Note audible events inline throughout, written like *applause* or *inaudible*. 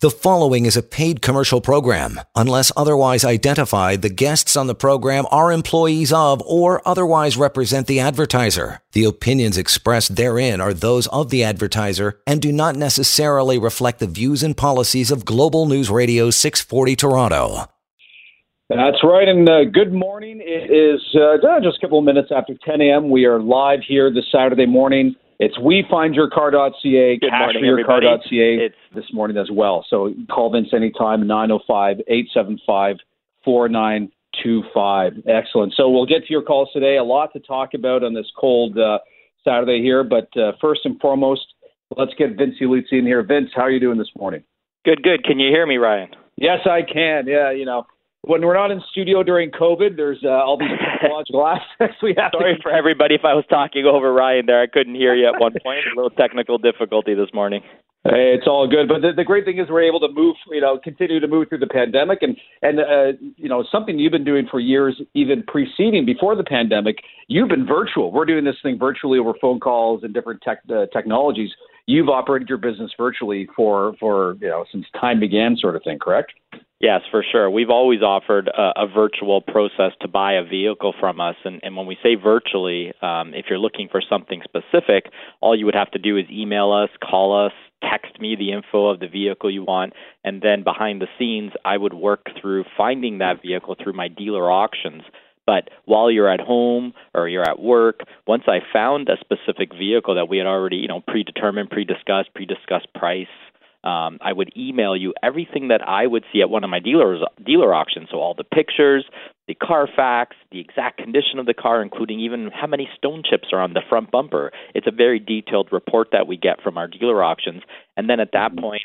The following is a paid commercial program. Unless otherwise identified, the guests on the program are employees of or otherwise represent the advertiser. The opinions expressed therein are those of the advertiser and do not necessarily reflect the views and policies of Global News Radio 640 Toronto. That's right, and uh, good morning. It is uh, just a couple of minutes after 10 a.m. We are live here this Saturday morning it's wefindyourcar.ca, cashforyourcar.ca it's this morning as well. So call Vince anytime, 905 875 4925. Excellent. So we'll get to your calls today. A lot to talk about on this cold uh, Saturday here. But uh, first and foremost, let's get Vince Ieluzzi in here. Vince, how are you doing this morning? Good, good. Can you hear me, Ryan? Yes, I can. Yeah, you know, when we're not in studio during COVID, there's uh, all these technological *laughs* aspects we have. Sorry to- for everybody if I was talking over Ryan there. I couldn't hear you at one point. A little technical difficulty this morning. Hey, it's all good. But the, the great thing is we're able to move, you know, continue to move through the pandemic, and and uh, you know something you've been doing for years, even preceding before the pandemic. You've been virtual. We're doing this thing virtually over phone calls and different tech uh, technologies. You've operated your business virtually for for you know since time began, sort of thing. Correct? Yes, for sure. We've always offered a, a, virtual process to buy a vehicle from us. And, and when we say virtually, um, if you're looking for something specific, all you would have to do is email us, call us, text me the info of the vehicle you want. And then behind the scenes, I would work through finding that vehicle through my dealer auctions. But while you're at home or you're at work, once I found a specific vehicle that we had already, you know, predetermined, pre-discussed, pre-discussed price, um, I would email you everything that I would see at one of my dealers dealer auctions. So all the pictures, the Carfax, the exact condition of the car, including even how many stone chips are on the front bumper. It's a very detailed report that we get from our dealer auctions, and then at that point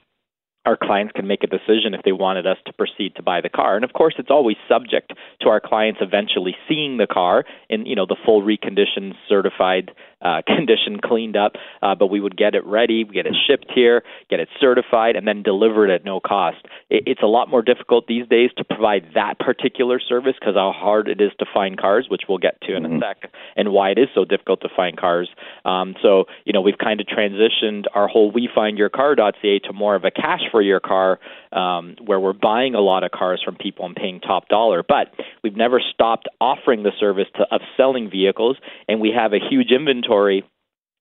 our clients can make a decision if they wanted us to proceed to buy the car. And of course, it's always subject to our clients eventually seeing the car in you know the full reconditioned, certified uh, *laughs* condition, cleaned up. Uh, but we would get it ready, get it shipped here, get it certified, and then deliver it at no cost. It, it's a lot more difficult these days to provide that particular service because how hard it is to find cars, which we'll get to in mm-hmm. a sec, and why it is so difficult to find cars. Um, so you know we've kind of transitioned our whole WeFindYourCar.ca to more of a cash for your car, um, where we're buying a lot of cars from people and paying top dollar. But we've never stopped offering the service to, of selling vehicles, and we have a huge inventory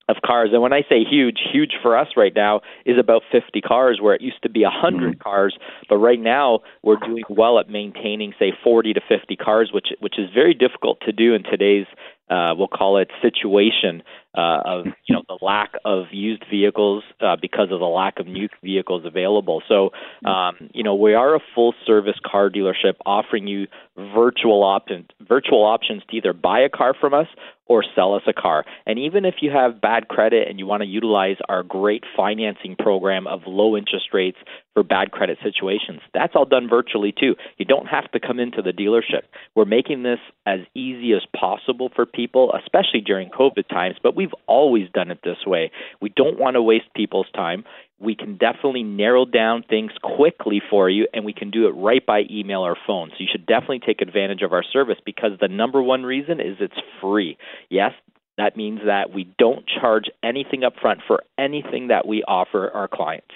of cars. And when I say huge, huge for us right now is about 50 cars, where it used to be 100 mm-hmm. cars. But right now, we're doing well at maintaining, say, 40 to 50 cars, which which is very difficult to do in today's uh, we'll call it situation uh, of you know the lack of used vehicles uh, because of the lack of new vehicles available. So um, you know we are a full service car dealership offering you virtual options virtual options to either buy a car from us or sell us a car. And even if you have bad credit and you want to utilize our great financing program of low interest rates for bad credit situations, that's all done virtually too. You don't have to come into the dealership. We're making this as easy as possible for people, especially during COVID times, but we've always done it this way. We don't want to waste people's time we can definitely narrow down things quickly for you and we can do it right by email or phone. So you should definitely take advantage of our service because the number one reason is it's free. Yes, that means that we don't charge anything up front for anything that we offer our clients.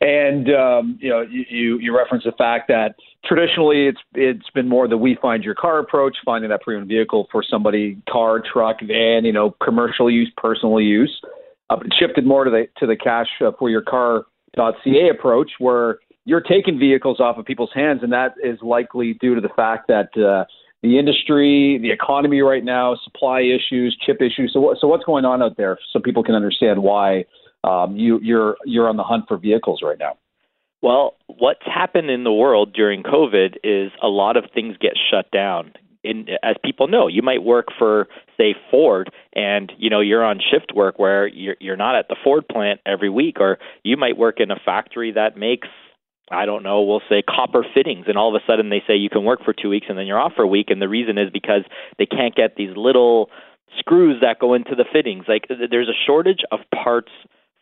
And um, you know, you, you reference the fact that traditionally it's it's been more the we find your car approach, finding that premium vehicle for somebody, car, truck, van, you know, commercial use, personal use uh, shifted more to the to the cash uh, for your car.ca approach, where you're taking vehicles off of people's hands, and that is likely due to the fact that uh, the industry, the economy right now, supply issues, chip issues. So, so what's going on out there, so people can understand why um, you, you're you're on the hunt for vehicles right now? Well, what's happened in the world during COVID is a lot of things get shut down in, as people know, you might work for say Ford, and you know you're on shift work where you're you're not at the Ford plant every week, or you might work in a factory that makes I don't know, we'll say copper fittings, and all of a sudden they say you can work for two weeks and then you're off for a week, and the reason is because they can't get these little screws that go into the fittings. Like there's a shortage of parts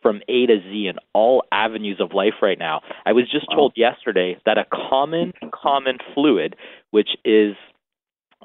from A to Z in all avenues of life right now. I was just told yesterday that a common common fluid, which is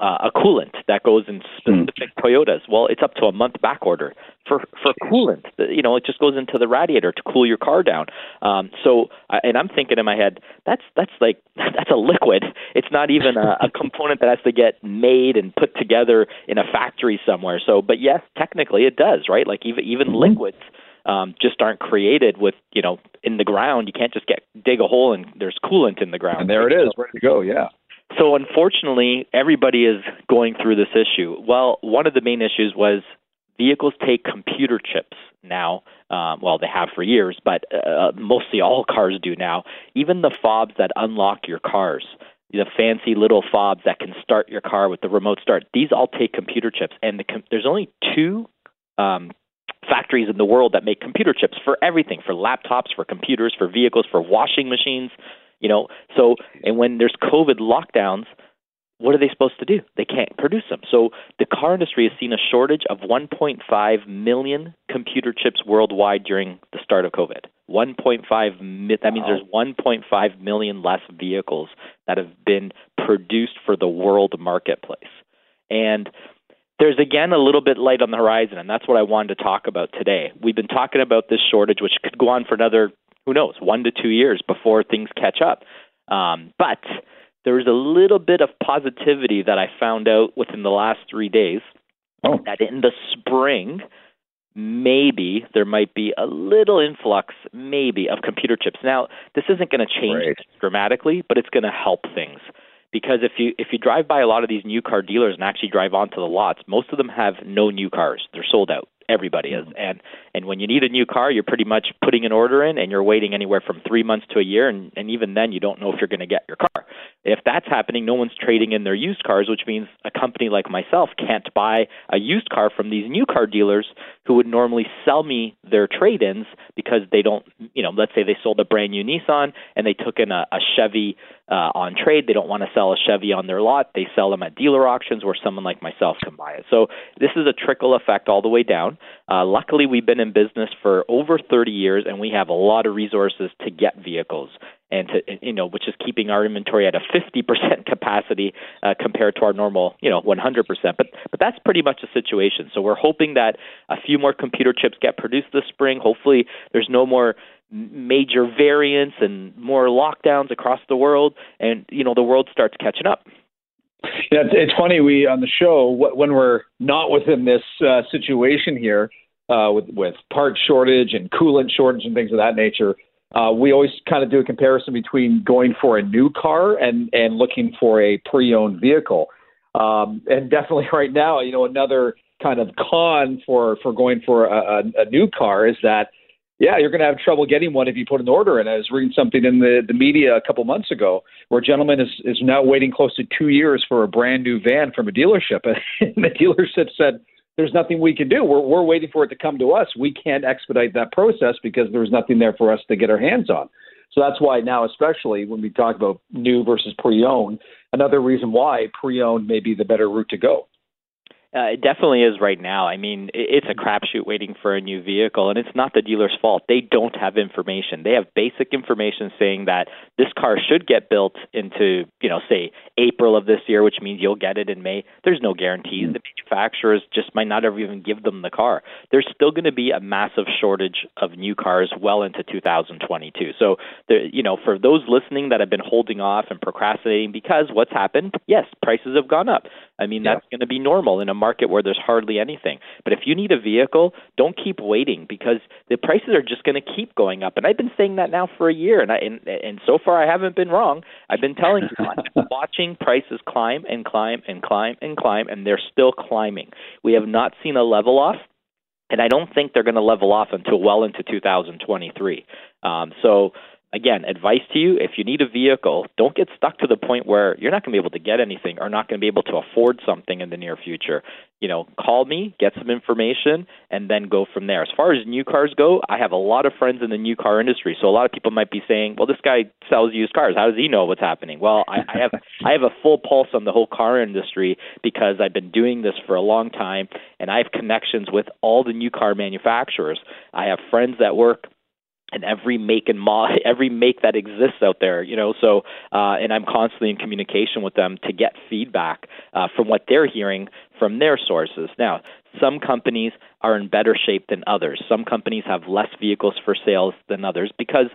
uh, a coolant that goes in specific mm. Toyotas. Well, it's up to a month back order for for coolant. You know, it just goes into the radiator to cool your car down. Um, so, and I'm thinking in my head, that's that's like *laughs* that's a liquid. It's not even a, a component that has to get made and put together in a factory somewhere. So, but yes, technically it does, right? Like even even mm-hmm. liquids. Um, just aren't created with you know in the ground. You can't just get dig a hole and there's coolant in the ground. And there it is, ready to go. Yeah. So unfortunately, everybody is going through this issue. Well, one of the main issues was vehicles take computer chips now. Um, well, they have for years, but uh, mostly all cars do now. Even the fobs that unlock your cars, the fancy little fobs that can start your car with the remote start, these all take computer chips. And the com- there's only two um, factories in the world that make computer chips for everything for laptops, for computers, for vehicles, for washing machines. You know, so and when there's COVID lockdowns, what are they supposed to do? They can't produce them. So the car industry has seen a shortage of 1.5 million computer chips worldwide during the start of COVID. 1.5 mi- that means there's 1.5 million less vehicles that have been produced for the world marketplace. And there's again a little bit light on the horizon, and that's what I wanted to talk about today. We've been talking about this shortage, which could go on for another who knows, one to two years before things catch up. Um, but there's a little bit of positivity that I found out within the last three days oh. that in the spring, maybe there might be a little influx, maybe, of computer chips. Now, this isn't going to change right. dramatically, but it's going to help things because if you if you drive by a lot of these new car dealers and actually drive onto the lots, most of them have no new cars. They're sold out. Everybody is. Mm-hmm. And and when you need a new car, you're pretty much putting an order in and you're waiting anywhere from 3 months to a year and and even then you don't know if you're going to get your car. If that's happening, no one's trading in their used cars, which means a company like myself can't buy a used car from these new car dealers who would normally sell me their trade-ins because they don't, you know, let's say they sold a brand new Nissan and they took in a, a Chevy uh, on trade. They don't want to sell a Chevy on their lot. They sell them at dealer auctions where someone like myself can buy it. So this is a trickle effect all the way down. Uh, luckily, we've been in business for over 30 years, and we have a lot of resources to get vehicles and to you know which is keeping our inventory at a 50% *laughs* capacity uh, compared to our normal you know 100% but but that's pretty much the situation. So we're hoping that a few more computer chips get produced this spring. Hopefully there's no more major variants and more lockdowns across the world and you know the world starts catching up yeah, it's, funny we on the show when we're not within this uh, situation here uh, with with part shortage and coolant shortage and things of that nature uh, we always kind of do a comparison between going for a new car and and looking for a pre-owned vehicle. Um, and definitely *laughs* right now, you know, another kind of con for for going for a, a, a new car is that yeah, you're going to have trouble getting one if you put an order in. I was reading something in the, the media a couple months ago where a gentleman is, is now waiting close to two years for a brand new van from a dealership. *laughs* And the dealership said, there's nothing we can do. We're, we're waiting for it to come to us. We can't expedite that process because there's nothing there for us to get our hands on. So that's why now, especially when we talk about new versus pre owned, another reason why pre owned may be the better route to go. Uh, it definitely is right now. I mean, it's a crapshoot waiting for a new vehicle, and it's not the dealer's fault. They don't have information. They have basic information saying that this car should get built into, you know, say April of this year, which means you'll get it in May. There's no guarantees. The manufacturers just might not ever even give them the car. There's still going to be a massive shortage of new cars well into 2022. So, there, you know, for those listening that have been holding off and procrastinating because what's happened? Yes, prices have gone up. I mean, that's yeah. going to be normal in a market where there's hardly anything. But if you need a vehicle, don't keep waiting because the prices are just going to keep going up. And I've been saying that now for a year, and I, and, and so far I haven't been wrong. I've been telling you, I'm *laughs* watching prices climb and climb and climb and climb, and they're still climbing. We have not seen a level off and I don't think they're going to level off until well into 2023. Um, so again, advice to you if you need a vehicle, don't get stuck to the point where you're not going to be able to get anything or not going to be able to afford something in the near future. You know, call me, get some information, and then go from there. As far as new cars go, I have a lot of friends in the new car industry. So a lot of people might be saying, well, this guy sells used cars. How does he know what's happening? Well, I, I have I have a full pulse on the whole car industry because I've been doing this for a long time and I have connections with all the new car manufacturers. I have friends that work and every make and mo- *laughs* every make that exists out there, you know. So, uh, and I'm constantly in communication with them to get feedback uh, from what they're hearing from their sources. Now, some companies are in better shape than others. Some companies have less vehicles for sales than others because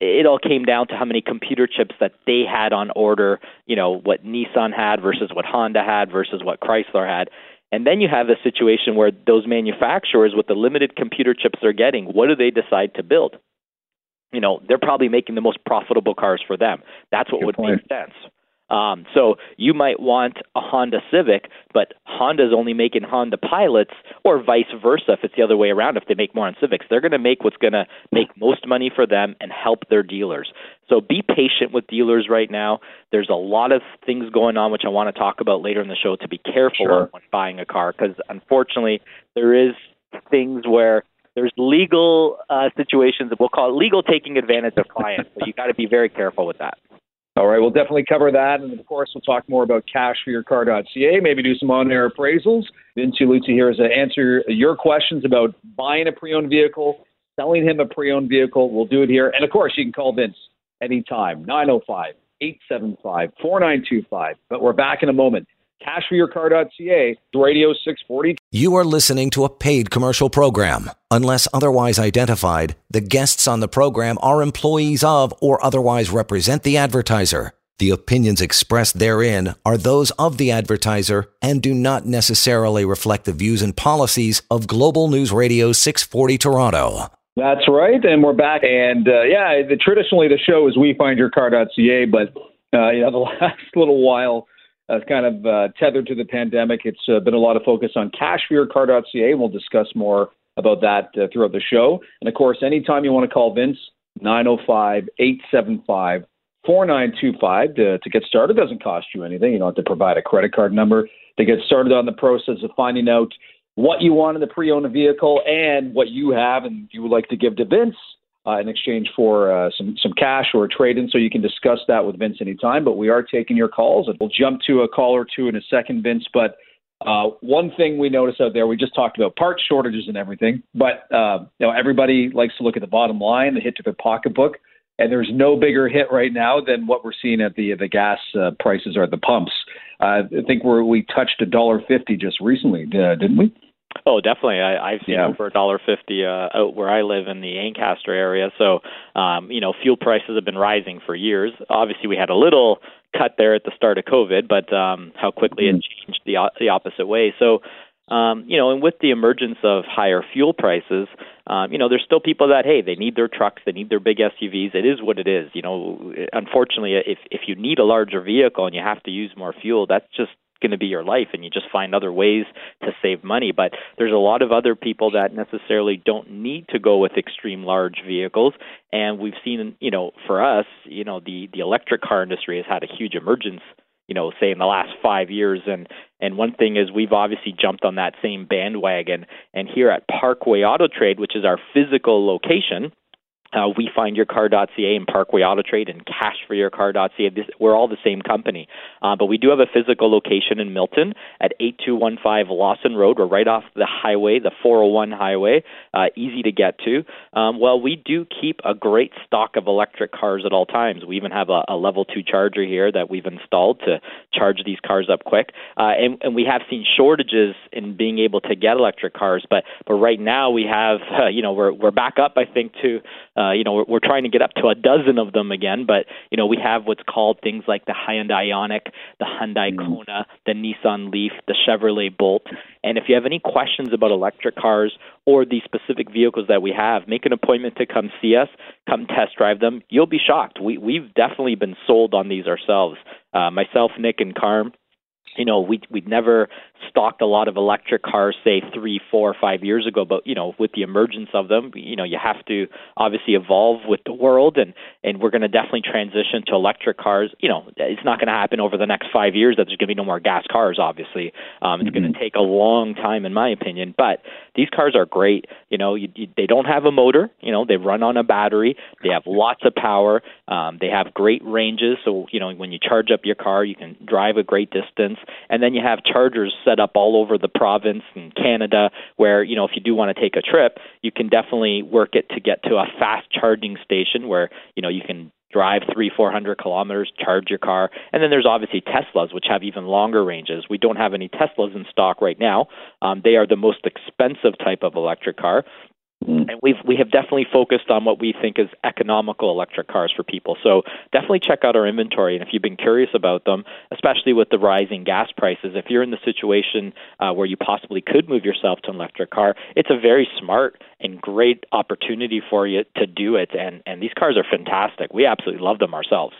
it all came down to how many computer chips that they had on order, you know, what Nissan had versus what Honda had versus what Chrysler had. And then you have a situation where those manufacturers, with the limited computer chips they're getting, what do they decide to build? You know, they're probably making the most profitable cars for them. That's what Good would point. make sense. Um, so you might want a Honda Civic, but Honda's only making Honda Pilots, or vice versa if it's the other way around. If they make more on Civics, they're going to make what's going to make most money for them and help their dealers. So be patient with dealers right now. There's a lot of things going on which I want to talk about later in the show to be careful sure. when buying a car because unfortunately there is things where there's legal uh, situations that we'll call it legal taking advantage of clients. So you got to be very careful with that. All right, we'll definitely cover that. And of course, we'll talk more about cashforyourcar.ca, maybe do some on air appraisals. Vince Ieluzzi here is to answer your questions about buying a pre owned vehicle, selling him a pre owned vehicle. We'll do it here. And of course, you can call Vince anytime, 905 875 4925. But we're back in a moment. Cashforyourcar.ca, Radio 640. You are listening to a paid commercial program. Unless otherwise identified, the guests on the program are employees of or otherwise represent the advertiser. The opinions expressed therein are those of the advertiser and do not necessarily reflect the views and policies of Global News Radio 640 Toronto. That's right, and we're back. And uh, yeah, the, traditionally the show is WeFindYourCar.ca, but uh, you know the *laughs* last little while uh, kind of uh, tethered to the pandemic. It's uh, been a lot of focus on cashforyourcar.ca. We'll discuss more about that uh, throughout the show. And of course, anytime you want to call Vince, 905 875 4925 to get started. It doesn't cost you anything. You don't have to provide a credit card number to get started on the process of finding out what you want in the pre owned vehicle and what you have and you would like to give to Vince uh, in exchange for uh, some some cash or a trade in. So you can discuss that with Vince anytime. But we are taking your calls, and we'll jump to a call or two in a second, Vince. But uh, one thing we notice out there, we just talked about part shortages and everything, but uh, you know everybody likes to look at the bottom line, the hit to their pocketbook, and there's no bigger hit right now than what we're seeing at the the gas uh, prices or the pumps. Uh, I think we we touched a dollar fifty just recently, uh, didn't we? Oh, definitely. I, I've seen yeah. over a dollar fifty uh, out where I live in the Ancaster area. So, um, you know, fuel prices have been rising for years. Obviously, we had a little cut there at the start of COVID, but um, how quickly mm-hmm. it changed the the opposite way. So, um, you know, and with the emergence of higher fuel prices, um, you know, there's still people that hey, they need their trucks, they need their big SUVs. It is what it is. You know, unfortunately, if if you need a larger vehicle and you have to use more fuel, that's just going to be your life and you just find other ways to save money. But there's a lot of other people that necessarily don't need to go with extreme large vehicles. And we've seen you know for us you know the the electric car industry has had a huge emergence you know say in the last 5 years. And and one thing is we've obviously jumped on that same bandwagon. And here at Parkway Auto Trade which is our physical location uh, we find your car.ca and Parkway Auto Trade and cashforyourcar.ca. This, we're all the same company, uh, but we do have a physical location in Milton at 8215 Lawson Road. We're right off the highway, the 401 highway, uh, easy to get to. Um, well, we do keep a great stock of electric cars at all times. We even have a, a level two charger here that we've installed to charge these cars up quick, uh, and, and we have seen shortages in being able to get electric cars. But but right now we have, uh, *laughs* you know, we're we're back up, I think, to uh, you know, we're, we're trying to get up to a dozen of them again, but you know, we have what's called things like the Hyundai Ioniq, the Hyundai mm. Kona, the Nissan Leaf, the Chevrolet Bolt. And if you have any questions about electric cars or the specific vehicles that we have, make an appointment to come see us, come test drive them. You'll be shocked. We we've definitely been sold on these ourselves. Uh, myself, Nick, and Carm you know, we we'd never stocked a lot of electric cars, say three, four, five years ago. But you know, with the emergence of them, you know, you have to obviously evolve with the world, and and we're going to definitely transition to electric cars. You know, it's not going to happen over the next five years that there's going to be no more gas cars. Obviously, um, it's mm-hmm. going to take a long time, in my opinion. But these cars are great. You know, you, you, they don't have a motor. You know, they run on a battery. They have lots of power. Um, they have great ranges, so you know when you charge up your car, you can drive a great distance, and then you have chargers set up all over the province and Canada, where you know if you do want to take a trip, you can definitely work it to get to a fast charging station where you know you can drive three, four hundred kilometers, charge your car. And then there's obviously Teslas, which have even longer ranges. We don't have any Teslas in stock right now. Um, they are the most expensive type of electric car. Mm. And we've we have definitely focused on what we think is economical electric cars for people. So definitely check out our inventory. And if you've been curious about them, especially with the rising gas prices, if you're in the situation uh, where you possibly could move yourself to an electric car, it's a very smart and great opportunity for you to do it. And and these cars are fantastic. We absolutely love them ourselves.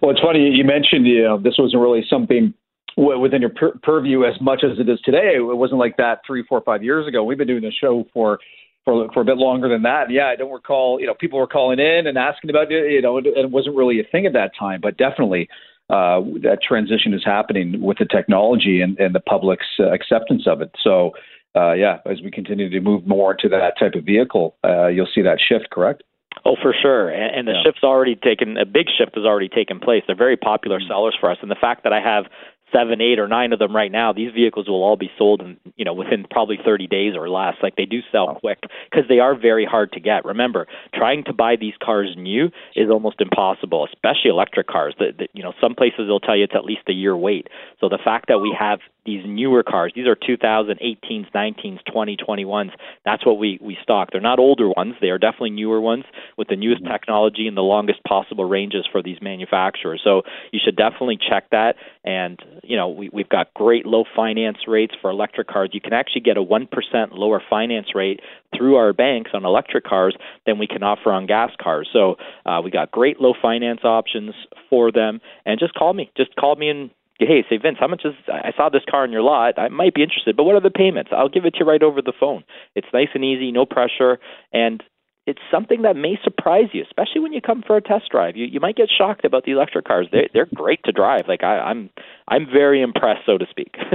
Well, it's funny you mentioned you know this wasn't really something within your pur- purview as much as it is today. It wasn't like that three, four, five years ago. We've been doing the show for for for a bit longer than that. Yeah, I don't recall. You know, people were calling in and asking about it. You know, and it wasn't really a thing at that time. But definitely, uh, that transition is happening with the technology and, and the public's uh, acceptance of it. So, uh, yeah, as we continue to move more to that type of vehicle, uh, you'll see that shift. Correct? Oh, for sure. And, and the yeah. shift's already taken. A big shift has already taken place. They're very popular mm-hmm. sellers for us, and the fact that I have seven, eight, or nine of them right now. These vehicles will all be sold in you know within probably 30 days or less. Like they do sell quick because they are very hard to get. Remember, trying to buy these cars new is almost impossible, especially electric cars. That you know some places they'll tell you it's at least a year wait. So the fact that we have these newer cars. These are 2018s, 19s, 2021s. That's what we we stock. They're not older ones. They are definitely newer ones with the newest mm-hmm. technology and the longest possible ranges for these manufacturers. So you should definitely check that. And you know we we've got great low finance rates for electric cars. You can actually get a one percent lower finance rate through our banks on electric cars than we can offer on gas cars. So uh, we got great low finance options for them. And just call me. Just call me and hey, say Vince, how much is? I saw this car in your lot. I might be interested, but what are the payments? I'll give it to you right over the phone. It's nice and easy, no pressure, and it's something that may surprise you, especially when you come for a test drive. You you might get shocked about the electric cars. They they're great to drive. Like I, I'm I'm very impressed, so to speak. *laughs*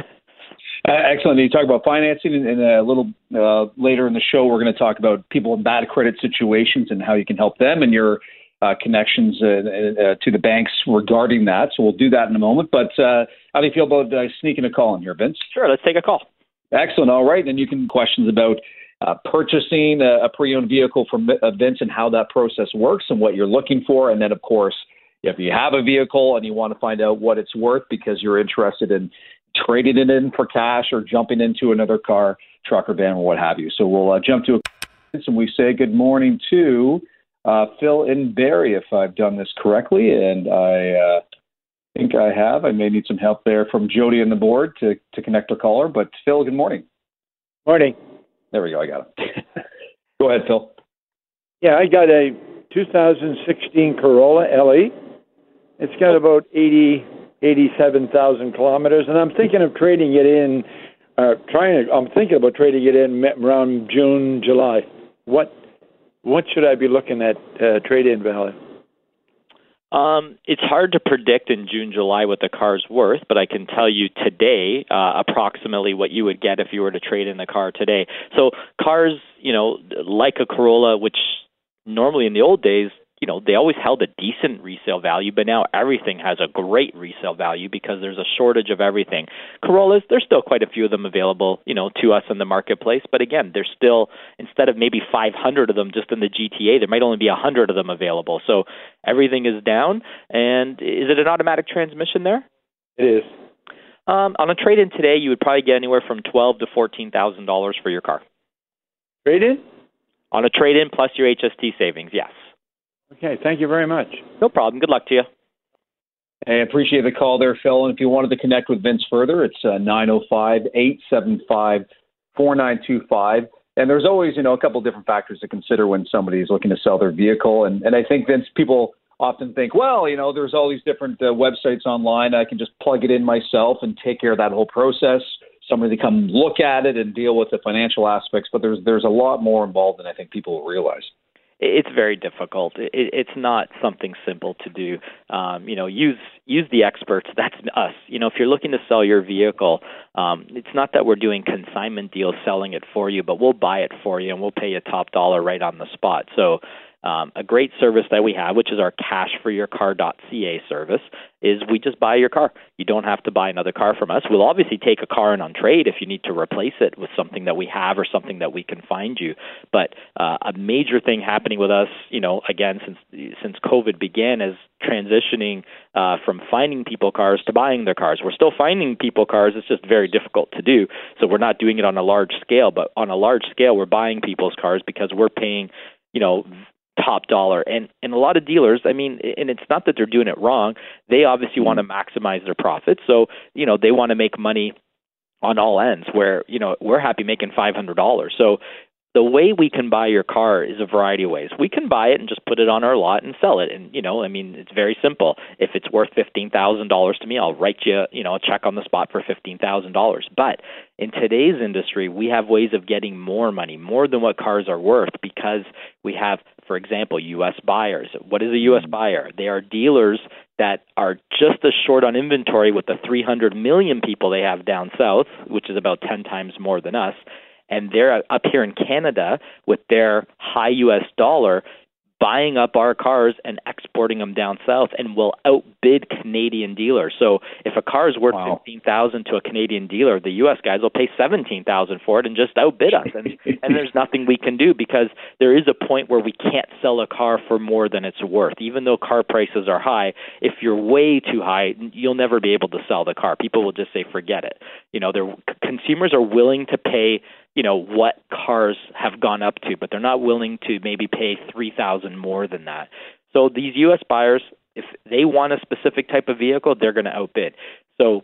Uh, excellent. You talk about financing, and, a little uh, later in the show, we're going to talk about people in bad credit situations and how you can help them. And your uh, connections uh, uh, to the banks regarding that. So we'll do that in a moment. But uh, how do you feel about uh, sneaking a call in here, Vince? Sure, let's take a call. Excellent. All right, then you can questions about uh, purchasing a, a, pre-owned vehicle from Vince and how that process works and what you're looking for, and then of course, if you have a vehicle and you want to find out what it's worth because you're interested in trading it in for cash or jumping into another car, truck, or van, or what have you. So we'll uh, jump to a and we say good morning to uh, Phil in Barrie, if I've done this correctly, and I uh, think I have. I may need some help there from Jody on the board to, to connect our caller. But Phil, good morning. Morning. There we go. I got it. *laughs* go ahead, Phil. Yeah, I got a 2016 Corolla LE. It's got about 80, 87,000 kilometers, and I'm thinking of trading it in. Uh, trying to, I'm thinking about trading it in around June, July. What what should I be looking at uh, trade-in value? Um, it's hard to predict in June, July what the car's worth, but I can tell you today uh, approximately what you would get if you were to trade in the car today. So cars, you know, like a Corolla, which normally in the old days you know they always held a decent resale value, but now everything has a great resale value because there's a shortage of everything. Corollas, there's still quite a few of them available, you know, to us in the marketplace, but again, there's still instead of maybe 500 of them just in the GTA, there might only be 100 of them available. So everything is down. And is it an automatic transmission there? It is. Um, on a trade-in today, you would probably get anywhere from twelve to fourteen thousand dollars for your car. Trade-in? On a trade-in plus your HST savings, yes. Okay, thank you very much. No problem. Good luck to you. I appreciate the call there, Phil. And if you wanted to connect with Vince further, it's uh, 905 875 4925. And there's always, you know, a couple different factors to consider when somebody is looking to sell their vehicle. And, and I think, Vince, people often think, well, you know, there's all these different uh, websites online. I can just plug it in myself and take care of that whole process. Somebody to come look at it and deal with the financial aspects. But there's there's a lot more involved than I think people realize it's very difficult. It, it's not something simple to do. Um, you know, use use the experts. That's us. You know, if you're looking to sell your vehicle, um, it's not that we're doing consignment deals selling it for you, but we'll buy it for you and we'll pay you top dollar right on the spot. So um, a great service that we have, which is our Cash for Your cashforyourcar.ca service, is we just buy your car. You don't have to buy another car from us. We'll obviously take a car in on trade if you need to replace it with something that we have or something that we can find you. But uh, a major thing happening with us, you know, again since since COVID began, is transitioning uh, from finding people cars to buying their cars. We're still finding people cars. It's just very difficult to do. So we're not doing it on a large scale. But on a large scale, we're buying people's cars because we're paying, you know, top dollar and and a lot of dealers i mean and it's not that they're doing it wrong they obviously want to mm-hmm. maximize their profits so you know they want to make money on all ends where you know we're happy making five hundred dollars so the way we can buy your car is a variety of ways. We can buy it and just put it on our lot and sell it. And you know, I mean, it's very simple. If it's worth fifteen thousand dollars to me, I'll write you, you know, a check on the spot for fifteen thousand dollars. But in today's industry, we have ways of getting more money, more than what cars are worth, because we have, for example, U.S. buyers. What is a U.S. Mm-hmm. buyer? They are dealers that are just as short on inventory with the 300 million people they have down south, which is about 10 times more than us and they're up here in Canada with their high US dollar buying up our cars and exporting them down south and will outbid Canadian dealers. So if a car is worth wow. fifteen thousand to a Canadian dealer, the US guys will pay seventeen thousand for it and just outbid us. And *laughs* and there's nothing we can do because there is a point where we can't sell a car for more than it's worth. Even though car prices are high, if you're way too high, you'll never be able to sell the car. People will just say forget it. You know, they're consumers are willing to pay you know what cars have gone up to, but they're not willing to maybe pay three thousand more than that. So these U.S. buyers, if they want a specific type of vehicle, they're going to outbid. So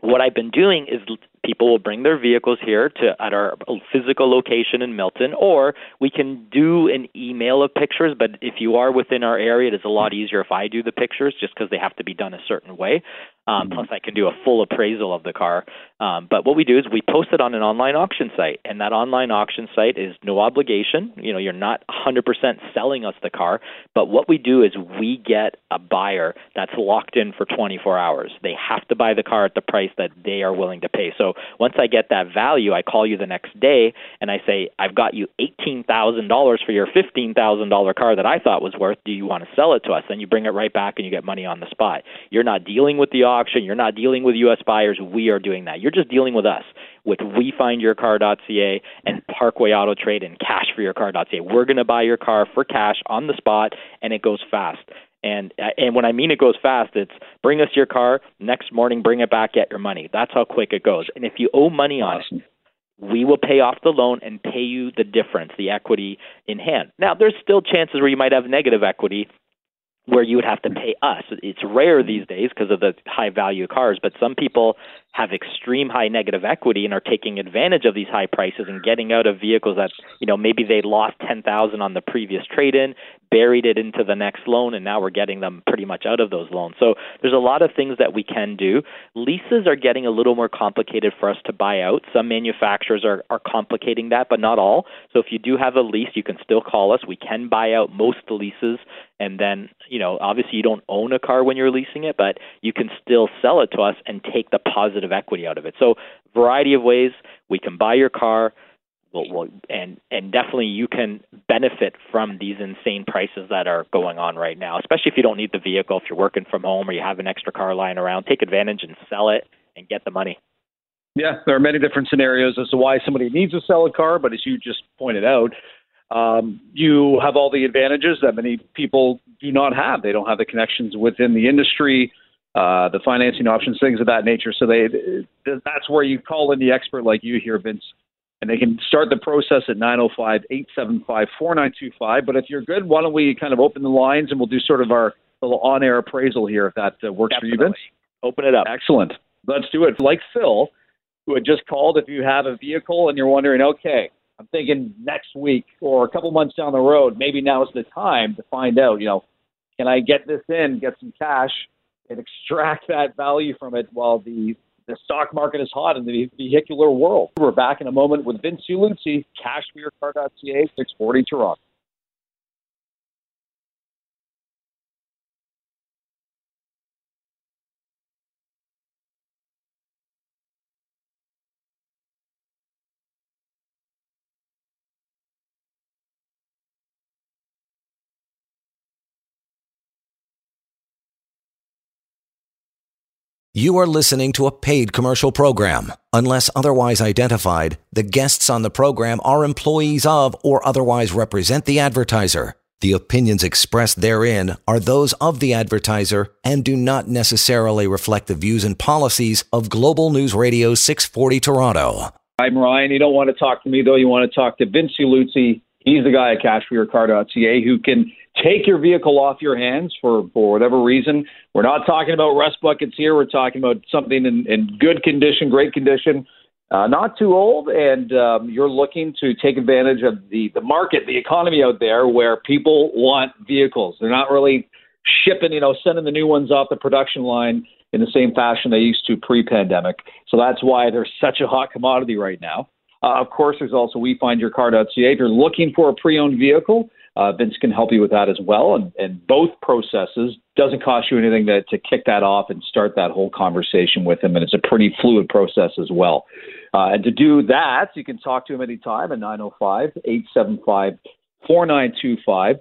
what I've been doing is people will bring their vehicles here to at our physical location in Milton, or we can do an email of pictures. But if you are within our area, it is a lot easier if I do the pictures, just because they have to be done a certain way. Um, mm-hmm. plus, I can do a full appraisal of the car. Um, but what we do is we post it on an online auction site, and that online auction site is no obligation. You know, you're not 100% selling us the car, but what we do is we get a buyer that's locked in for 24 hours. They have to buy the car at the price that they are willing to pay. So once I get that value, I call you the next day and I say, I've got you $18,000 for your $15,000 car that I thought was worth. Do you want to sell it to us? Then you bring it right back and you get money on the spot. You're not dealing with the auction. You're not dealing with U.S. buyers. We are doing that. You're just dealing with us with WeFindYourCar.ca and Parkway Auto Trade and CashForYourCar.ca. We're going to buy your car for cash on the spot, and it goes fast. And uh, and when I mean it goes fast, it's bring us your car next morning, bring it back, get your money. That's how quick it goes. And if you owe money on it, we will pay off the loan and pay you the difference, the equity in hand. Now, there's still chances where you might have negative equity where you would have to pay us. It's rare these days because of the high value of cars, but some people have extreme high negative equity and are taking advantage of these high prices and getting out of vehicles that, you know, maybe they lost 10,000 on the previous trade-in, buried it into the next loan and now we're getting them pretty much out of those loans. So there's a lot of things that we can do. Leases are getting a little more complicated for us to buy out. Some manufacturers are are complicating that, but not all. So if you do have a lease, you can still call us. We can buy out most leases and then, you know, obviously you don't own a car when you're leasing it, but you can still sell it to us and take the positive equity out of it. So, variety of ways we can buy your car. We'll, we'll, and and definitely you can benefit from these insane prices that are going on right now. Especially if you don't need the vehicle, if you're working from home or you have an extra car lying around, take advantage and sell it and get the money. Yeah, there are many different scenarios as to why somebody needs to sell a car, but as you just pointed out, um, you have all the advantages that many people do not have. They don't have the connections within the industry uh, the financing options, things of that nature. So they that's where you call in the expert like you here, Vince, and they can start the process at 905-875-4925. But if you're good, why don't we kind of open the lines and we'll do sort of our little on-air appraisal here if that uh, works Definitely. for you, Vince. Open it up. Excellent. Let's do it. Like Phil, who had just called, if you have a vehicle and you're wondering, okay, I'm thinking next week or a couple months down the road, maybe now is the time to find out, you know, can I get this in, get some cash, and extract that value from it while the the stock market is hot in the vehicular world. We're back in a moment with Vince Ieluzzi, cashforyourcar.ca, 640 Toronto. You are listening to a paid commercial program. Unless otherwise identified, the guests on the program are employees of or otherwise represent the advertiser. The opinions expressed therein are those of the advertiser and do not necessarily reflect the views and policies of Global News Radio 640 Toronto. I'm Ryan. You don't want to talk to me, though. You want to talk to Vince Ieluzzi. He's the guy at cashforyourcar.ca who can take your vehicle off your hands for, for whatever reason. We're not talking about rust buckets here. We're talking about something in, in good condition, great condition, uh, not too old, and um, you're looking to take advantage of the, the market, the economy out there where people want vehicles. They're not really shipping, you know, sending the new ones off the production line in the same fashion they used to pre pandemic. So that's why they're such a hot commodity right now. Uh, of course, there's also WeFindYourCar.ca. If you're looking for a pre owned vehicle, uh, Vince can help you with that as well. And, and both processes doesn't cost you anything to, to kick that off and start that whole conversation with him. And it's a pretty fluid process as well. Uh, and to do that, you can talk to him anytime at 905 875 4925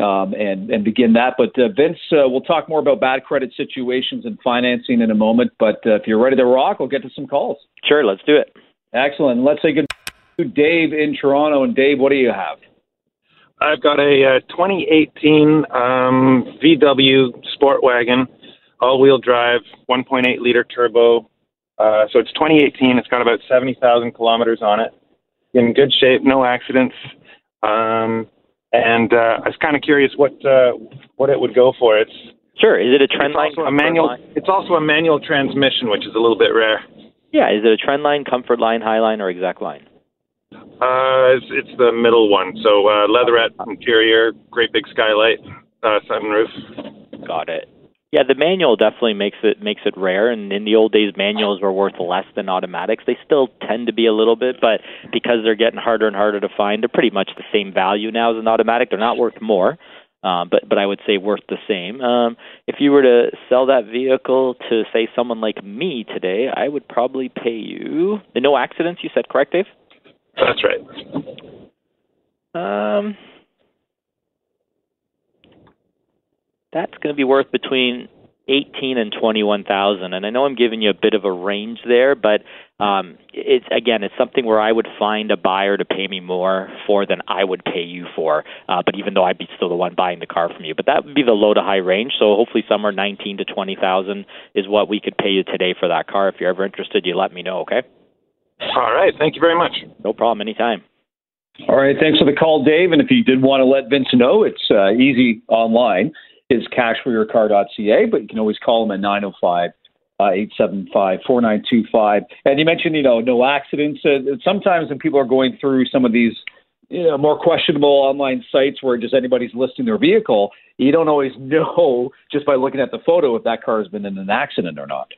um, and, and begin that. But uh, Vince, uh, we'll talk more about bad credit situations and financing in a moment. But uh, if you're ready to rock, we'll get to some calls. Sure, let's do it. Excellent. Let's say good to Dave in Toronto. And Dave, what do you have? I've got a uh, 2018 um, VW Sport Wagon, all-wheel drive, 1.8 liter turbo. Uh, so it's 2018. It's got about 70,000 kilometers on it. In good shape, no accidents. Um, and uh, I was kind of curious what uh, what it would go for. It's sure. Is it a trendline? A manual. Line? It's also a manual transmission, which is a little bit rare. Yeah. Is it a trend line, comfort line, high line, or Execline? Uh, it's, it's the middle one. So uh, leatherette interior, great big skylight, uh, sunroof. Got it. Yeah, the manual definitely makes it makes it rare. And in the old days, manuals were worth less than automatics. They still tend to be a little bit, but because they're getting harder and harder to find, they're pretty much the same value now as an automatic. They're not worth more. Uh, but but I would say worth the same. Um, if you were to sell that vehicle to say someone like me today, I would probably pay you. No accidents, you said correct, Dave? That's right. Um, that's going to be worth between eighteen and twenty-one thousand. And I know I'm giving you a bit of a range there, but um, it's again, it's something where I would find a buyer to pay me more for than I would pay you for. Uh, but even though I'd be still the one buying the car from you, but that would be the low to high range. So hopefully, somewhere nineteen to twenty thousand is what we could pay you today for that car. If you're ever interested, you let me know. Okay. All right. Thank you very much. No problem. Anytime. All right. Thanks for the call, Dave. And if you did want to let Vince know, it's uh, easy online. It's cashforyourcar.ca, but you can always call them at 905 875 4925. And you mentioned, you know, no accidents. Uh, sometimes when people are going through some of these you know, more questionable online sites where just anybody's listing their vehicle, you don't always *laughs* know just by looking at the photo if that car has been in an accident or not.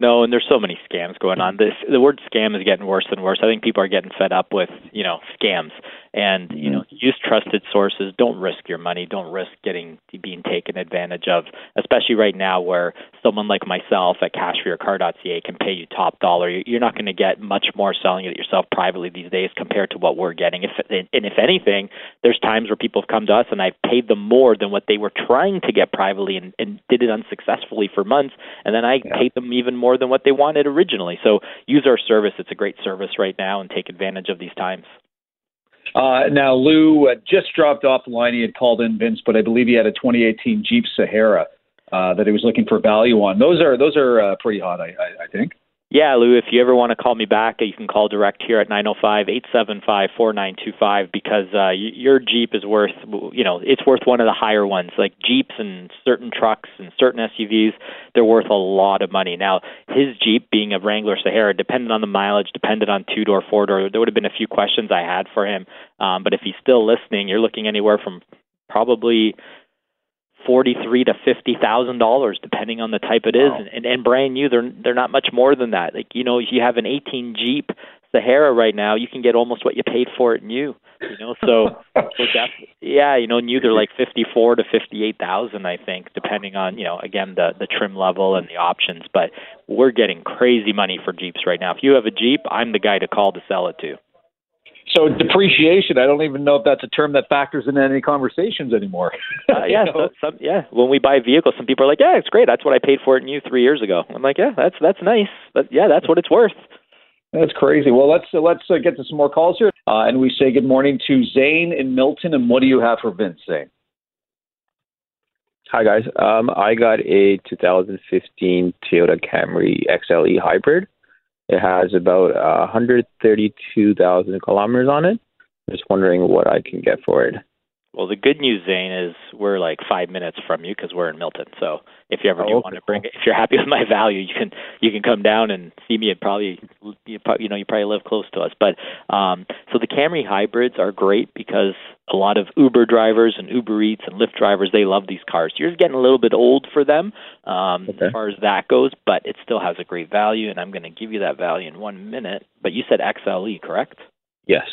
No, and there's so many scams going on. This the word scam is getting worse and worse. I think people are getting fed up with, you know, scams. And, you mm-hmm. know, use trusted sources. Don't risk your money. Don't risk getting being taken advantage of, especially right now where someone like myself at cashforyourcar.ca can pay you top dollar. You're not going to get much more selling it yourself privately these days compared to what we're getting. If and if anything, there's times where people have come to us and I've paid them more than what they were trying to get privately and, and did it unsuccessfully for months, and then I yeah. paid them even more than what they wanted originally. So use our service. It's a great service right now, and take advantage of these times. Uh, now, Lou uh, just dropped off the line. He had called in Vince, but I believe he had a 2018 Jeep Sahara uh, that he was looking for value on. Those are those are uh, pretty hot, I, I, I think. Yeah, Lou, if you ever want to call me back, you can call direct here at 905-875-4925 because uh, your Jeep is worth, you know, it's worth one of the higher ones. Like Jeeps and certain trucks and certain SUVs, they're worth a lot of money. Now, his Jeep being a Wrangler Sahara, depended on the mileage, depended on two-door, four-door, there would have been a few questions I had for him. Um, but if he's still listening, you're looking anywhere from probably forty-three to fifty thousand dollars, depending on the type it is, wow. and, and brand new. They're they're not much more than that. Like you know, if you have an eighteen Jeep Sahara right now, you can get almost what you paid for it new. You know, so *laughs* so that's yeah, you know, new they're like fifty-four to fifty-eight thousand, I think, depending on you know again the the trim level and the options. But we're getting crazy money for Jeeps right now. If you have a Jeep, I'm the guy to call to sell it to. So depreciation, I don't even know if that's a term that factors in any conversations anymore. uh, *laughs* yeah, so, some, yeah. When we buy a vehicle, some people are like, "Yeah, it's great. That's what I paid for it new three years ago." I'm like, "Yeah, that's that's nice, but yeah, that's what it's worth." That's crazy. Well, let's uh, let's uh, get to some more calls here, uh, and we say good morning to Zane in Milton. And what do you have for Vince, Zane? Hi guys. Um, I got a 2015 Toyota Camry XLE hybrid. It has about uh, 132,000 kilometers on it. Just wondering what I can get for it. Well, the good news, Zane, is we're like five minutes from you because we're in Milton. So if you ever Oh, do okay, want to bring it, if you're happy *laughs* with my value, you can you can come down and see me. And probably you, probably, you know you probably live close to us. But um, so the Camry hybrids are great because a lot of Uber drivers and Uber Eats and Lyft drivers they love these cars. You're getting a little bit old for them um, Okay. as far as that goes, but it still has a great value. And I'm going to give you that value in one minute. But you said XLE, correct? Yes,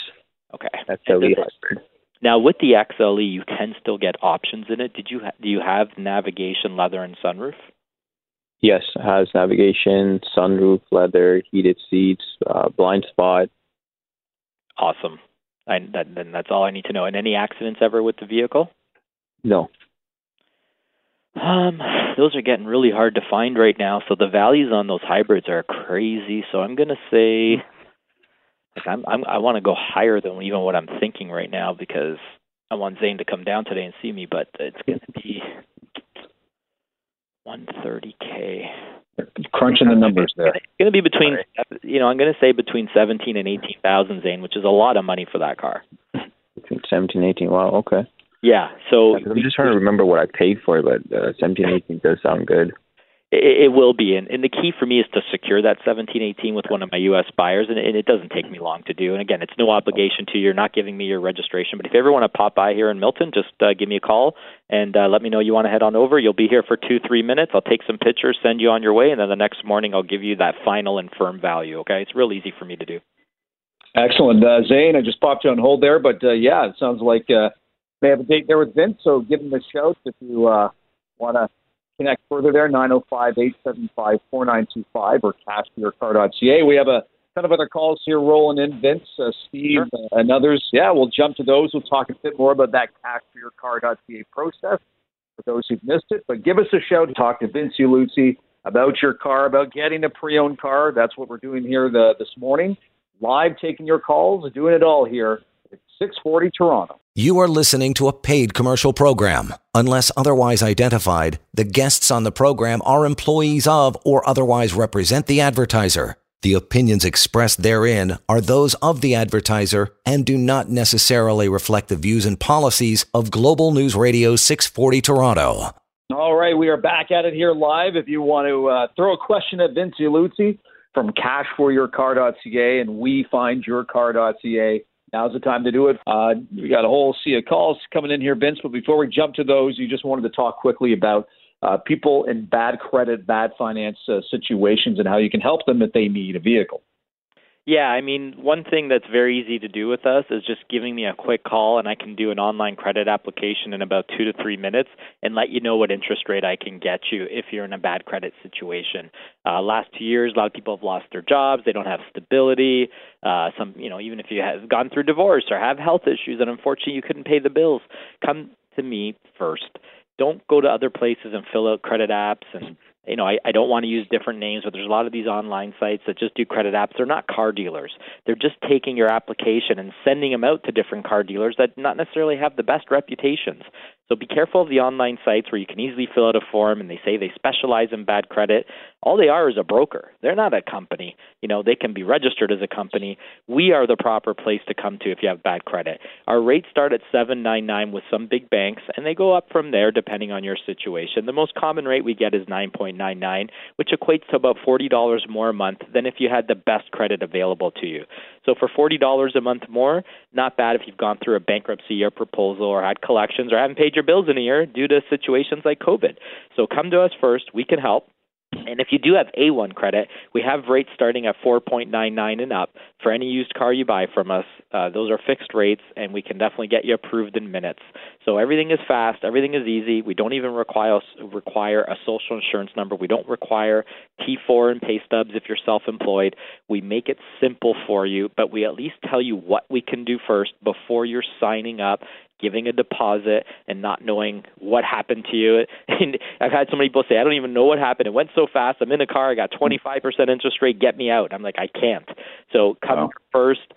Okay. XLE hybrid. Now with the XLE, you can still get options in it. Did you ha- do you have navigation, leather, and sunroof? Yes, it has navigation, sunroof, leather, heated seats, uh, blind spot. Awesome. I, that, then that's all I need to know. And any accidents ever with the vehicle? No. Um, those are getting really hard to find right now. So the values on those hybrids are crazy. So I'm gonna say, like I'm, I'm I want to go higher than even what I'm thinking right now because I want Zane to come down today and see me. But it's gonna be 130k. Crunching the numbers there. It's going to be between, you know, I'm going to say between 17 and 18,000, Zane, which is a lot of money for that car. Between 17 18. Wow, okay. Yeah. So Yeah, 'cause I'm just trying to remember what I paid for it, but uh, 17, 18 does sound good. It, will be, and, the key for me is to secure that 1718 with one of my U.S. buyers, and, and it doesn't take me long to do. And again, it's no obligation to you. You're not giving me your registration, but if you ever want to pop by here in Milton, just uh, give me a call and uh, let me know you want to head on over. You'll be here for two, three minutes. I'll take some pictures, send you on your way, and then the next morning I'll give you that final and firm value. Okay, it's real easy for me to do. Excellent, uh, Zane. I just popped you on hold there, but uh, yeah, it sounds like uh, they have a date there with Vince. So give him a shout if you uh, want to connect further there. 905-875-4925 or cashforyourcar.ca. We have a ton of other calls here rolling in. Vince, uh, Steve, uh, and others. Yeah, we'll jump to those. We'll talk a bit more about that cashforyourcar.ca process for those who've missed it. But give us a shout. Talk to Vince Ieluzzi about your car, about getting a pre-owned car. That's what we're doing here the, this morning. Live taking your calls, doing it all here 640 Toronto. You are listening to a paid commercial program. Unless otherwise identified, the guests on the program are employees of or otherwise represent the advertiser. The opinions expressed therein are those of the advertiser and do not necessarily reflect the views and policies of Global News Radio 640 Toronto. All right, we are back at it here live. If you want to uh, throw a question at Vince Ieluzzi from cashforyourcar.ca and wefindyourcar.ca, now's the time to do it. Uh, we got a whole sea of calls coming in here, Vince, but before we jump to those, you just wanted to talk quickly about uh, people in bad credit, bad finance uh, situations and how you can help them if they need a vehicle. Yeah, I mean, one thing that's very easy to do with us is just giving me a quick call, and I can do an online credit application in about two to three minutes and let you know what interest rate I can get you if you're in a bad credit situation. Uh, last two years, a lot of people have lost their jobs; they don't have stability. Uh, some, you know, even if you have gone through divorce or have health issues, and unfortunately you couldn't pay the bills, come to me first. Don't go to other places and fill out credit apps and you know, I, I don't want to use different names, but there's a lot of these online sites that just do credit apps. They're not car dealers. They're just taking your application and sending them out to different car dealers that not necessarily have the best reputations. So be careful of the online sites where you can easily fill out a form and they say they specialize in bad credit. All they are is a broker. They're not a company. You know, they can be registered as a company. We are the proper place to come to if you have bad credit. Our rates start at 7.99 with some big banks and they go up from there depending on your situation. The most common rate we get is 9.99, which equates to about $40 more a month than if you had the best credit available to you. So for $40 a month more, not bad if you've gone through a bankruptcy or proposal or had collections or haven't paid your bills in a year due to situations like COVID. So come to us first. We can help. And if you do have A1 credit, we have rates starting at 4.99 and up for any used car you buy from us. Uh, those are fixed rates, and we can definitely get you approved in minutes. So everything is fast, everything is easy. We don't even require require a social insurance number. We don't require T4 and pay stubs if you're self-employed. We make it simple for you, but we at least tell you what we can do first before you're signing up giving a deposit and not knowing what happened to you. *laughs* And I've had so many people say, I don't even know what happened. It went so fast. I'm in a car. I got 25% interest rate. Get me out. I'm like, I can't. So come wow. first.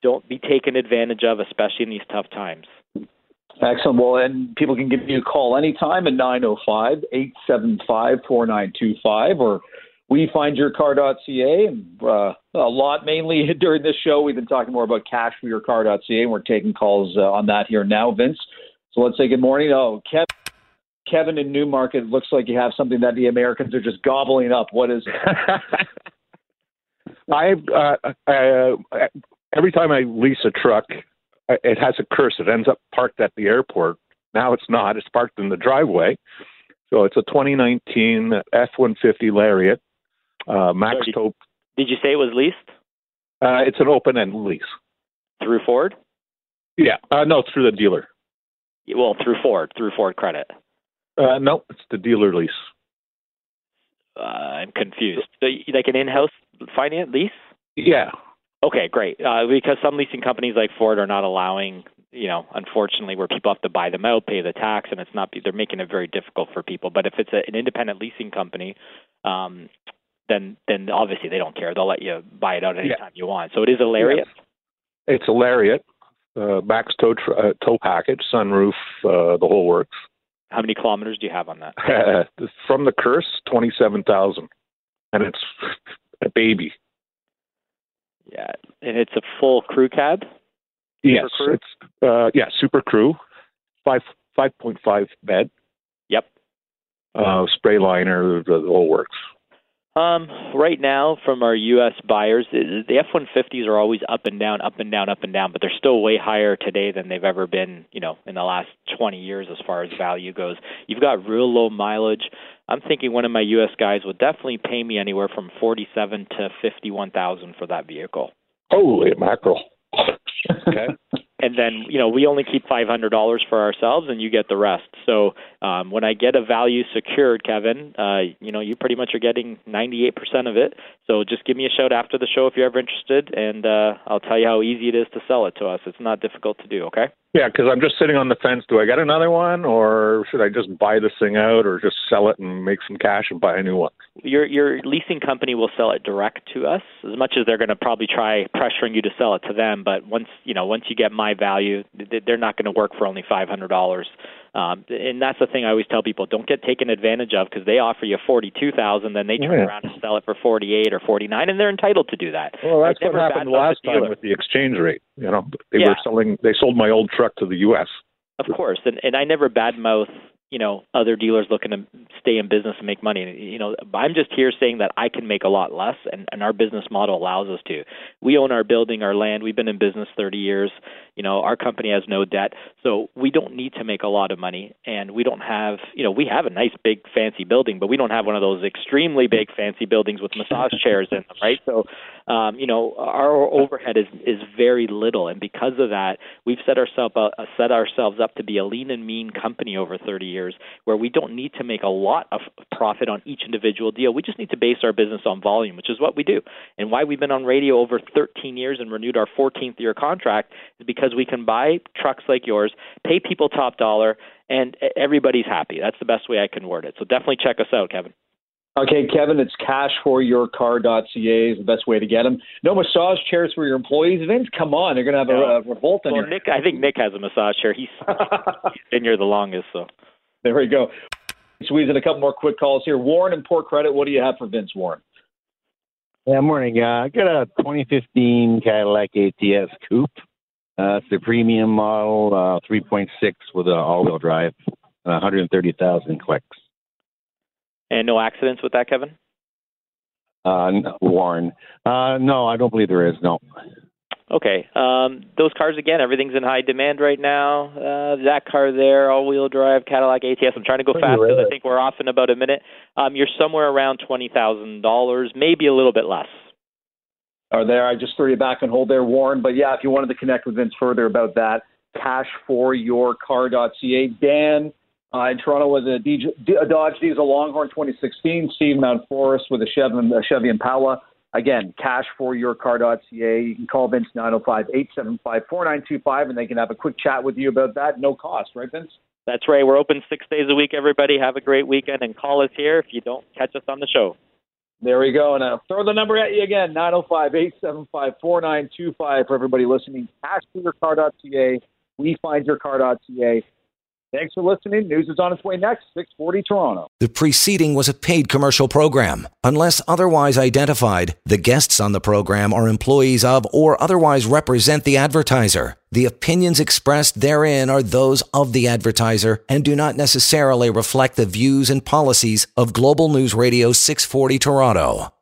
Don't be taken advantage of, especially in these tough times. Excellent. Well, and people can give you a call anytime at 905 875 4925 or wefindyourcar.ca. And uh, a lot mainly *laughs* during this show, we've been talking more about cashforyourcar.ca, and we're taking calls uh, on that here now, Vince. So let's say good morning. Oh, Kevin. Kevin in Newmarket, looks like you have something that the Americans are just gobbling up. What is it? *laughs* I uh, uh, every time I lease a truck, it has a curse. It ends up parked at the airport. Now it's not. It's parked in the driveway. So it's a 2019 F-150 Lariat uh, max did, tow. Did you say it was leased? Uh, it's an open end lease. Through Ford? Yeah. Uh, no, through the dealer. Well, through Ford, through Ford Credit. Uh, no, it's the dealer lease. Uh, I'm confused. So, like an in-house finance lease? Yeah. Okay, great. Uh, because some leasing companies like Ford are not allowing, you know, unfortunately, where people have to buy them out, pay the tax, and it's not. They're making it very difficult for people. But if it's a, an independent leasing company, um, then then obviously they don't care. They'll let you buy it out anytime yeah. you want. So it is a Lariat. Yes. It's a Lariat, uh, max tow tr- uh, tow package, sunroof, uh, the whole works. How many kilometers do you have on that? *laughs* From the curse, twenty-seven thousand, and it's *laughs* a baby. Yeah, and it's a full crew cab. Yes, crew? it's uh, yeah, super crew, five five point five bed. Yep. Uh, spray liner, the, the whole works. Um, right now, from our U.S. buyers, the F-150s are always up and down, up and down, up and down, but they're still way higher today than they've ever been, you know, in the last 20 years as far as value goes. You've got real low mileage. I'm thinking one of my U.S. guys would definitely pay me anywhere from 47 to 51,000 for that vehicle. Holy mackerel! okay. *laughs* and then you know we only keep five hundred dollars for ourselves, and you get the rest. So um, when I get a value secured, Kevin, uh, you know you pretty much are getting ninety eight percent of it. So just give me a shout after the show if you're ever interested, and uh, I'll tell you how easy it is to sell it to us. It's not difficult to do. Okay. Yeah, because I'm just sitting on the fence. Do I get another one, or should I just buy this thing out, or just sell it and make some cash and buy a new one? Your your leasing company will sell it direct to us, as much as they're going to probably try pressuring you to sell it to them. But once you know, once you get my value, they're not going to work for only five hundred dollars. Um, and that's the thing I always tell people: don't get taken advantage of because they offer you forty-two thousand, then they turn yeah. around and sell it for forty-eight or forty-nine, and they're entitled to do that. Well, that's what happened last time with the exchange rate. You know, they yeah. were selling. They sold my old truck to the U.S. Of course, and and I never badmouth you know other dealers looking to stay in business and make money. You know i'm just here saying that i can make a lot less and, and our business model allows us to. We own our building our land. We've been in business 30 years. You know our company has no debt. So we don't need to make a lot of money and we don't have you know we have a nice big fancy building but we don't have one of those extremely big fancy buildings with massage *laughs* chairs in them right? So um, you know our overhead is is very little and because of that we've set ourselves uh, set ourselves up to be a lean and mean company over 30 years years where we don't need to make a lot of profit on each individual deal. We just need to base our business on volume, which is what we do. And why we've been on radio over 13 years and renewed our 14th year contract is because we can buy trucks like yours, pay people top dollar, and everybody's happy. That's the best way I can word it. So definitely check us out, Kevin. Okay, Kevin, it's cashforyourcar.ca is the best way to get them. No massage chairs for your employees. Vince, come on, they're going to have a, a revolt well, here. Nick, I think Nick has a massage chair. He's, he's *laughs* been here the longest, so. There we go. Squeeze in a couple more quick calls here. Warren and Port Credit, what do you have for Vince Warren? Yeah, morning. Uh, I got a 2015 Cadillac ATS Coupe. Uh, it's the premium model, uh, 3.6 with an all-wheel drive, 130,000 clicks. And no accidents with that, Kevin? Uh, no, Warren. Uh, no, I don't believe there is. No. Okay. Um, those cars again, everything's in high demand right now. Uh, that car there, all-wheel drive Cadillac ATS. I'm trying to go fast because I think we're off in about a minute. Um, you're somewhere around twenty thousand dollars, maybe a little bit less. Are there? I just threw you back on hold there, Warren. But yeah, if you wanted to connect with Vince further about that, cashforyourcar.ca. Dan uh, in Toronto was a, DJ, a Dodge Diesel Longhorn 2016. Steve Mount Forest with a Chevy, a Chevy Impala. Again, cash for your cashforyourcar.ca. You can call Vince 905-875-4925 and they can have a quick chat with you about that. No cost, right, Vince? That's right. We're open six days a week, everybody. Have a great weekend and call us here if you don't catch us on the show. There we go. And I'll throw the number at you again 905 875 4925 for everybody listening. Cashforyourcar.ca. WeFindYourCar.ca. Thanks for listening. News is on its way next, 640 Toronto. The preceding was a paid commercial program. Unless otherwise identified, the guests on the program are employees of or otherwise represent the advertiser. The opinions expressed therein are those of the advertiser and do not necessarily reflect the views and policies of Global News Radio 640 Toronto.